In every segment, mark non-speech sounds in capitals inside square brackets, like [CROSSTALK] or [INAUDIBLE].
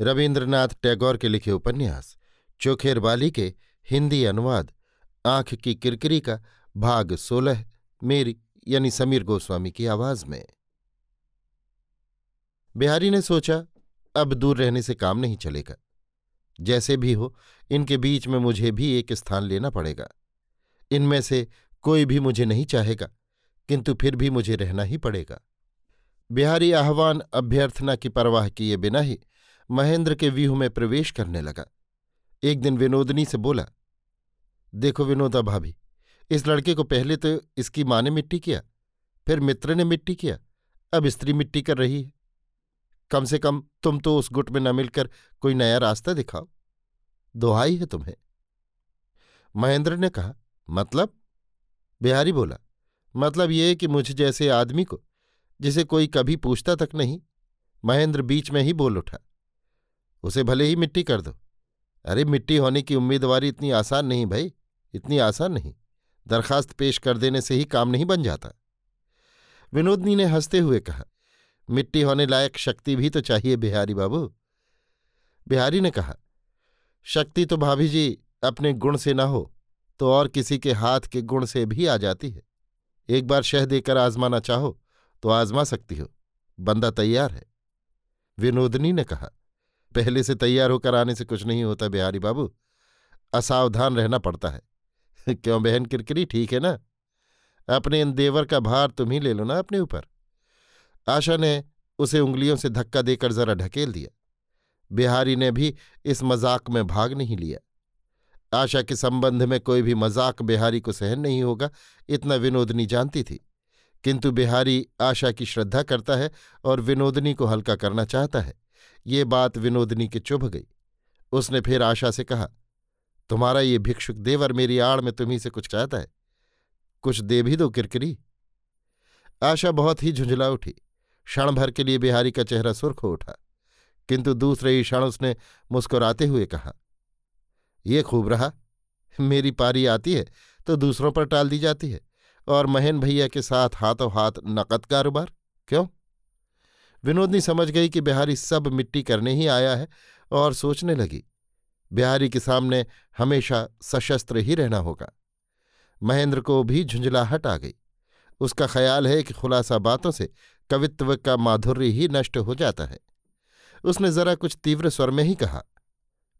रविन्द्रनाथ टैगोर के लिखे उपन्यास, चोखेर बाली के हिंदी अनुवाद, आँख की किरकिरी का भाग सोलह, मेरी, यानी समीर गोस्वामी की आवाज़ में। बिहारी ने सोचा, अब दूर रहने से काम नहीं चलेगा। जैसे भी हो, इनके बीच में मुझे भी एक स्थान लेना पड़ेगा। इनमें से कोई भी मुझे नहीं चाहेगा, किंतु फिर भी मुझे रहना ही पड़ेगा। बिहारी आह्वान अभ्यर्थना की परवाह किए बिना ही महेंद्र के व्यूह में प्रवेश करने लगा। एक दिन विनोदनी से बोला, देखो विनोदा भाभी, इस लड़के को पहले तो इसकी माँ ने मिट्टी किया, फिर मित्र ने मिट्टी किया, अब स्त्री मिट्टी कर रही है। कम से कम तुम तो उस गुट में न मिलकर कोई नया रास्ता दिखाओ। दोहाई है तुम्हें। महेंद्र ने कहा मतलब? बिहारी बोला मतलब ये कि मुझ जैसे आदमी को, जिसे कोई कभी पूछता तक नहीं, महेंद्र बीच में ही बोल उठा। उसे भले ही मिट्टी कर दो। अरे, मिट्टी होने की उम्मीदवारी इतनी आसान नहीं भाई, इतनी आसान नहीं। दरखास्त पेश कर देने से ही काम नहीं बन जाता। विनोदनी ने हँसते हुए कहा, मिट्टी होने लायक शक्ति भी तो चाहिए बिहारी बाबू। बिहारी ने कहा, शक्ति तो भाभी जी, अपने गुण से ना हो तो और किसी के हाथ के गुण से भी आ जाती है। एक बार शह देकर आजमाना चाहो तो आजमा सकती हो। बंदा तैयार है। विनोदनी ने कहा पहले से तैयार होकर आने से कुछ नहीं होता बिहारी बाबू। असावधान रहना पड़ता है। [LAUGHS] क्यों बहन, किरकिरी ठीक है ना? अपने इन देवर का भार तुम ही ले लो ना अपने ऊपर। आशा ने उसे उंगलियों से धक्का देकर जरा ढकेल दिया। बिहारी ने भी इस मज़ाक में भाग नहीं लिया। आशा के संबंध में कोई भी मज़ाक बिहारी को सहन नहीं होगा, इतना विनोदनी जानती थी। किंतु बिहारी आशा की श्रद्धा करता है और विनोदनी को हल्का करना चाहता है। ये बात विनोदनी के चुभ गई। उसने फिर आशा से कहा, तुम्हारा ये भिक्षुक देवर मेरी आड़ में तुम्ही से कुछ चाहता है। कुछ दे भी दो किरकिरी। आशा बहुत ही झुंझला उठी। क्षण भर के लिए बिहारी का चेहरा सुर्ख हो उठा। किंतु दूसरे ही क्षण उसने मुस्कुराते हुए कहा, ये खूब रहा। मेरी पारी आती है तो दूसरों पर टाल दी जाती है और महेन भैया के साथ हाथों हाथ नकद कारोबार क्यों? विनोदनी समझ गई कि बिहारी सब मिट्टी करने ही आया है और सोचने लगी। बिहारी के सामने हमेशा सशस्त्र ही रहना होगा। महेंद्र को भी झुंझलाहट आ गई। उसका ख्याल है कि खुलासा बातों से कवित्व का माधुर्य ही नष्ट हो जाता है। उसने जरा कुछ तीव्र स्वर में ही कहा,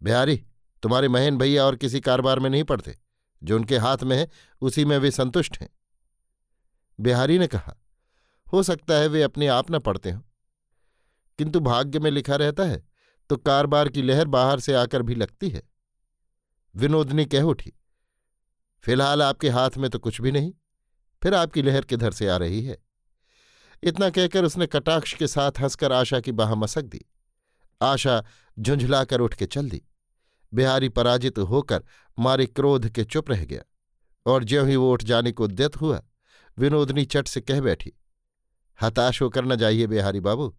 बिहारी, तुम्हारे महेन भैया और किसी कारोबार में नहीं पड़ते जो उनके हाथ में है, उसी में वे संतुष्ट हैं। बिहारी ने कहा, हो सकता है वे अपने आप न पढ़ते हों। किंतु भाग्य में लिखा रहता है तो कारबार की लहर बाहर से आकर भी लगती है। विनोदनी कह उठी, फ़िलहाल आपके हाथ में तो कुछ भी नहीं, फिर आपकी लहर किधर से आ रही है? इतना कहकर उसने कटाक्ष के साथ हंसकर आशा की बाह मसक दी। आशा झुंझलाकर उठ के चल दी। बिहारी पराजित होकर मारे क्रोध के चुप रह गया, और ज्यों ही वो उठ जाने को उद्यत हुआ, विनोदनी चट से कह बैठी, हताश होकर न जाइए बिहारी बाबू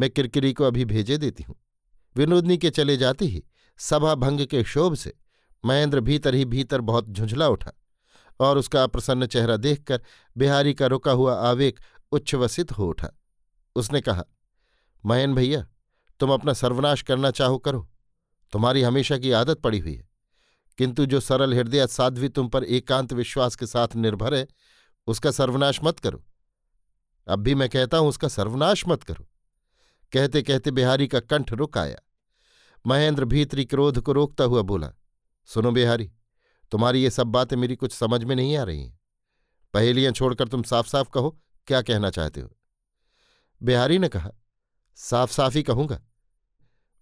मैं किरकिरी को अभी भेजे देती हूँ। विनोदनी के चले जाते ही सभा भंग के शोभ से महेंद्र भीतर ही भीतर बहुत झुंझला उठा और उसका अप्रसन्न चेहरा देखकर बिहारी का रुका हुआ आवेग उच्छ्वसित हो उठा। उसने कहा मयन भैया, तुम अपना सर्वनाश करना चाहो करो। तुम्हारी हमेशा की आदत पड़ी हुई है। किंतु जो सरल हृदय साध्वी तुम पर एकांत विश्वास के साथ निर्भर है, उसका सर्वनाश मत करो। अब भी मैं कहता हूँ, उसका सर्वनाश मत करो। कहते कहते बिहारी का कंठ रुक आया। महेंद्र भीतरी क्रोध को रोकता हुआ बोला, सुनो बिहारी, तुम्हारी ये सब बातें मेरी कुछ समझ में नहीं आ रही हैं। पहेलियाँ छोड़कर तुम साफ़ साफ़ कहो, क्या कहना चाहते हो? बिहारी ने कहा साफ़ साफ़ ही कहूँगा।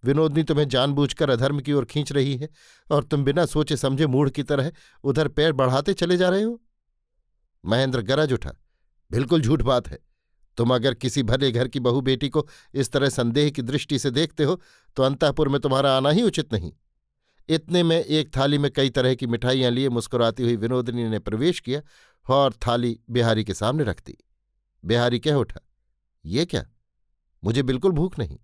विनोदनी तुम्हें जानबूझकर अधर्म की ओर खींच रही है और तुम बिना सोचे समझे मूढ़ की तरह उधर पैर बढ़ाते चले जा रहे हो? महेंद्र गरज उठा, बिल्कुल झूठ बात है। तुम अगर किसी भले घर की बहू बेटी को इस तरह संदेह की दृष्टि से देखते हो तो अंतपुर में तुम्हारा आना ही उचित नहीं। इतने में एक थाली में कई तरह की मिठाइयाँ लिए मुस्कुराती हुई विनोदनी ने प्रवेश किया और थाली बिहारी के सामने रख दी। बिहारी कह उठा, ये क्या? मुझे बिल्कुल भूख नहीं।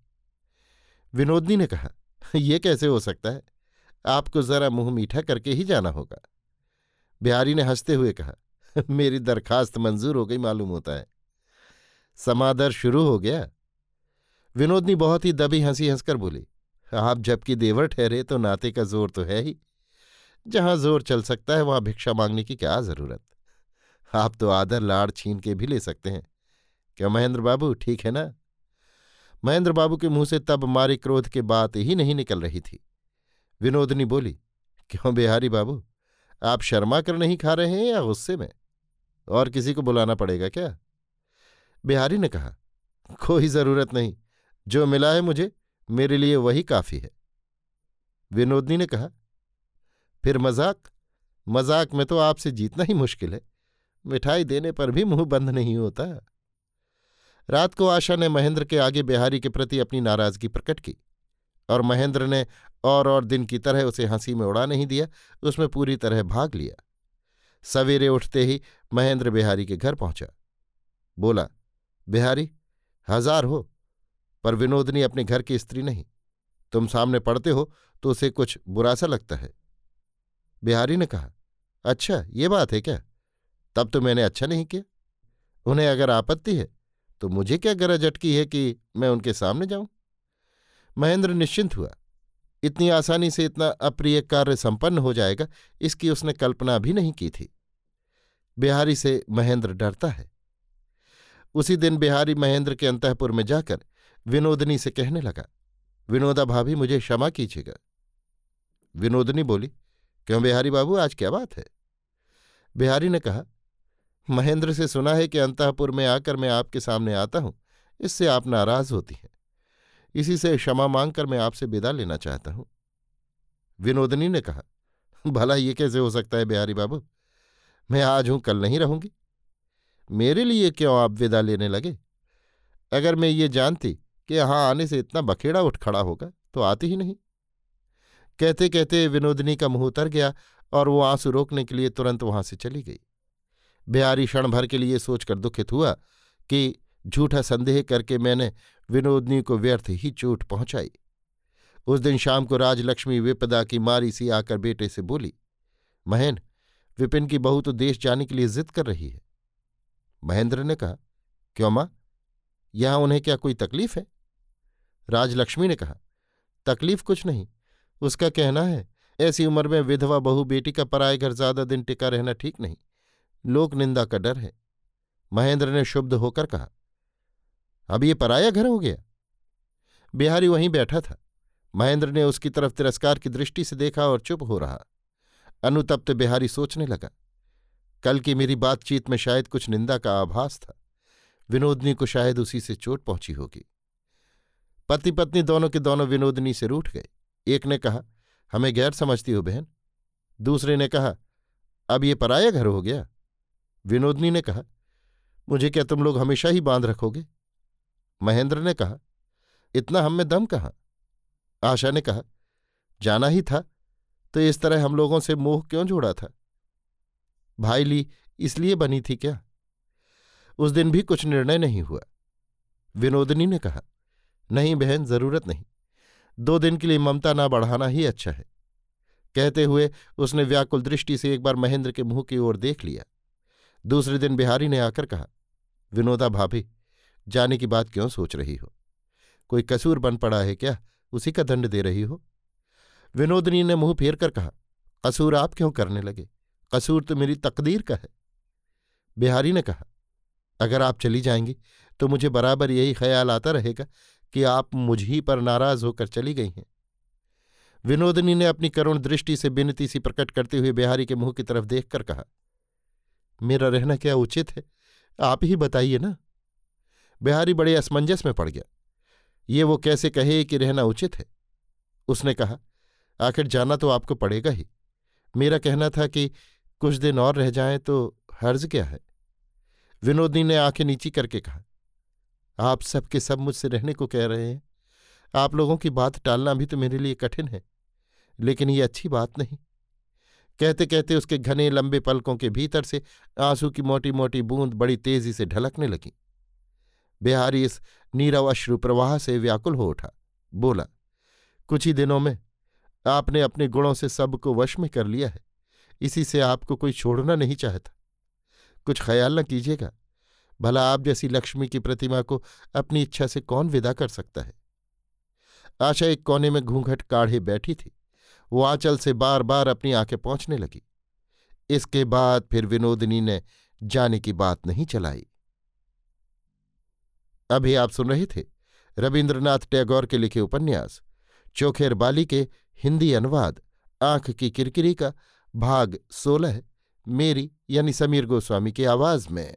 विनोदनी ने कहा यह कैसे हो सकता है? आपको जरा मुँह मीठा करके ही जाना होगा। बिहारी ने हँसते हुए कहा, मेरी दरखास्त मंजूर हो गई, मालूम होता है। समादर शुरू हो गया। विनोदनी बहुत ही दबी हँसी हंसकर बोली, आप जबकि देवर ठहरे तो नाते का ज़ोर तो है ही। जहाँ ज़ोर चल सकता है, वहाँ भिक्षा मांगने की क्या ज़रूरत? आप तो आदर लाड़ छीन के भी ले सकते हैं। क्या महेंद्र बाबू, ठीक है ना? महेंद्र बाबू के मुँह से तब मारे क्रोध के बात ही नहीं निकल रही थी। विनोदनी बोली, क्यों बिहारी बाबू? आप शर्मा कर नहीं खा रहे हैं या गुस्से में? और किसी को बुलाना पड़ेगा क्या? बिहारी ने कहा, कोई ज़रूरत नहीं, जो मिला है मुझे, मेरे लिए वही काफ़ी है। विनोदनी ने कहा, फिर मज़ाक? मज़ाक में तो आपसे जीतना ही मुश्किल है। मिठाई देने पर भी मुँह बंद नहीं होता। रात को आशा ने महेंद्र के आगे बिहारी के प्रति अपनी नाराज़गी प्रकट की और महेंद्र ने और और दिन की तरह उसे हँसी में उड़ा नहीं दिया, उसमें पूरी तरह भाग लिया। सवेरे उठते ही महेंद्र बिहारी के घर पहुँचा। बोला बिहारी, हज़ार हो, पर विनोदनी अपने घर की स्त्री नहीं। तुम सामने पढ़ते हो तो उसे कुछ बुरा सा लगता है। बिहारी ने कहा अच्छा ये बात है क्या? तब तो मैंने अच्छा नहीं किया। उन्हें अगर आपत्ति है तो मुझे क्या गरज अटकी है कि मैं उनके सामने जाऊँ? महेंद्र निश्चिंत हुआ, इतनी आसानी से इतना अप्रिय कार्य संपन्न हो जाएगा, इसकी उसने कल्पना भी नहीं की थी। बिहारी से महेंद्र डरता है। उसी दिन बिहारी महेंद्र के अंतपुर में जाकर विनोदनी से कहने लगा, विनोदा भाभी, मुझे क्षमा कीजिएगा। विनोदनी बोली, क्यों बिहारी बाबू, आज क्या बात है? बिहारी ने कहा, महेंद्र से सुना है कि अंतपुर में आकर मैं आपके सामने आता हूँ, इससे आप नाराज़ होती हैं। इसी से क्षमा मांगकर मैं आपसे विदा लेना चाहता हूँ। विनोदनी ने कहा, भला ये कैसे हो सकता है बिहारी बाबू? मैं आज हूँ, कल नहीं रहूँगी। मेरे लिए क्यों आप विदा लेने लगे? अगर मैं ये जानती कि यहाँ आने से इतना बखेड़ा उठ खड़ा होगा तो आती ही नहीं। कहते कहते विनोदनी का मुँह उतर गया और वो आँसू रोकने के लिए तुरंत वहाँ से चली गई। बिहारी क्षण भर के लिए सोचकर दुखित हुआ कि झूठा संदेह करके मैंने विनोदनी को व्यर्थ ही चोट पहुंचाई। उस दिन शाम को राजलक्ष्मी विपदा की मारी सी आकर बेटे से बोली, महेन, विपिन की बहू तो देश जाने के लिए जिद कर रही है। महेंद्र ने कहा, क्यों माँ? यहाँ उन्हें क्या कोई तकलीफ़ है? राजलक्ष्मी ने कहा, तकलीफ़ कुछ नहीं, उसका कहना है, ऐसी उम्र में विधवा बहू बेटी का पराए घर ज़्यादा दिन टिका रहना ठीक नहीं, लोक निंदा का डर है। महेंद्र ने शुद्ध होकर कहा, अब ये पराया घर हो गया? बिहारी वहीं बैठा था। महेंद्र ने उसकी तरफ़ तिरस्कार की दृष्टि से देखा और चुप हो रहा। अनुतप्त बिहारी सोचने लगा कल की मेरी बातचीत में शायद कुछ निंदा का आभास था। विनोदनी को शायद उसी से चोट पहुँची होगी। पति पत्नी दोनों के दोनों विनोदनी से रूठ गए। एक ने कहा, हमें गैर समझती हो बहन। दूसरे ने कहा, अब ये पराया घर हो गया? विनोदनी ने कहा, मुझे क्या तुम लोग हमेशा ही बाँध रखोगे? महेंद्र ने कहा, इतना हम में दम कहाँ? आशा ने कहा, जाना ही था तो इस तरह हम लोगों से मोह क्यों जोड़ा था? भाई ली इसलिए बनी थी क्या? उस दिन भी कुछ निर्णय नहीं हुआ। विनोदनी ने कहा, नहीं बहन, ज़रूरत नहीं। दो दिन के लिए ममता ना बढ़ाना ही अच्छा है। कहते हुए उसने व्याकुल दृष्टि से एक बार महेंद्र के मुँह की ओर देख लिया। दूसरे दिन बिहारी ने आकर कहा, विनोदा भाभी, जाने की बात क्यों सोच रही हो? कोई कसूर बन पड़ा है क्या? उसी का दंड दे रही हो? विनोदनी ने मुँह फेर कर कहा, कसूर आप क्यों करने लगे? कसूर तो मेरी तकदीर का है। बिहारी ने कहा, अगर आप चली जाएँगी तो मुझे बराबर यही ख्याल आता रहेगा कि आप मुझ ही पर नाराज़ होकर चली गई हैं। विनोदनी ने अपनी करुण दृष्टि से बिनती सी प्रकट करते हुए बिहारी के मुँह की तरफ़ देखकर कहा, मेरा रहना क्या उचित है? आप ही बताइए ना। बिहारी बड़े असमंजस में पड़ गया, ये वो कैसे कहे कि रहना उचित है? उसने कहा, आखिर जाना तो आपको पड़ेगा ही। मेरा कहना था कि कुछ दिन और रह जाएँ तो हर्ज क्या है? विनोदनी ने आँखें नीची करके कहा, आप सबके सब मुझसे रहने को कह रहे हैं। आप लोगों की बात टालना भी तो मेरे लिए कठिन है, लेकिन ये अच्छी बात नहीं। कहते कहते उसके घने लंबे पलकों के भीतर से आँसू की मोटी मोटी बूंद बड़ी तेज़ी से ढलकने लगी। बिहारी इस नीरव अश्रु प्रवाह से व्याकुल हो उठा, बोला, कुछ ही दिनों में आपने अपने गुणों से सबको वश में कर लिया है। इसी से आपको कोई छोड़ना नहीं चाहता। कुछ ख्याल न कीजिएगा। भला आप जैसी लक्ष्मी की प्रतिमा को अपनी इच्छा से कौन विदा कर सकता है? आशा एक कोने में घूंघट काढ़े बैठी थी। वो आंचल से बार बार अपनी आँखें पहुँचने लगी। इसके बाद फिर विनोदनी ने जाने की बात नहीं चलाई। अभी आप सुन रहे थे रविन्द्रनाथ टैगोर के लिखे उपन्यास, चोखेर बाली के हिंदी अनुवाद, आँख की किरकिरी का भाग सोलह मेरी यानी समीर गोस्वामी की आवाज़ में।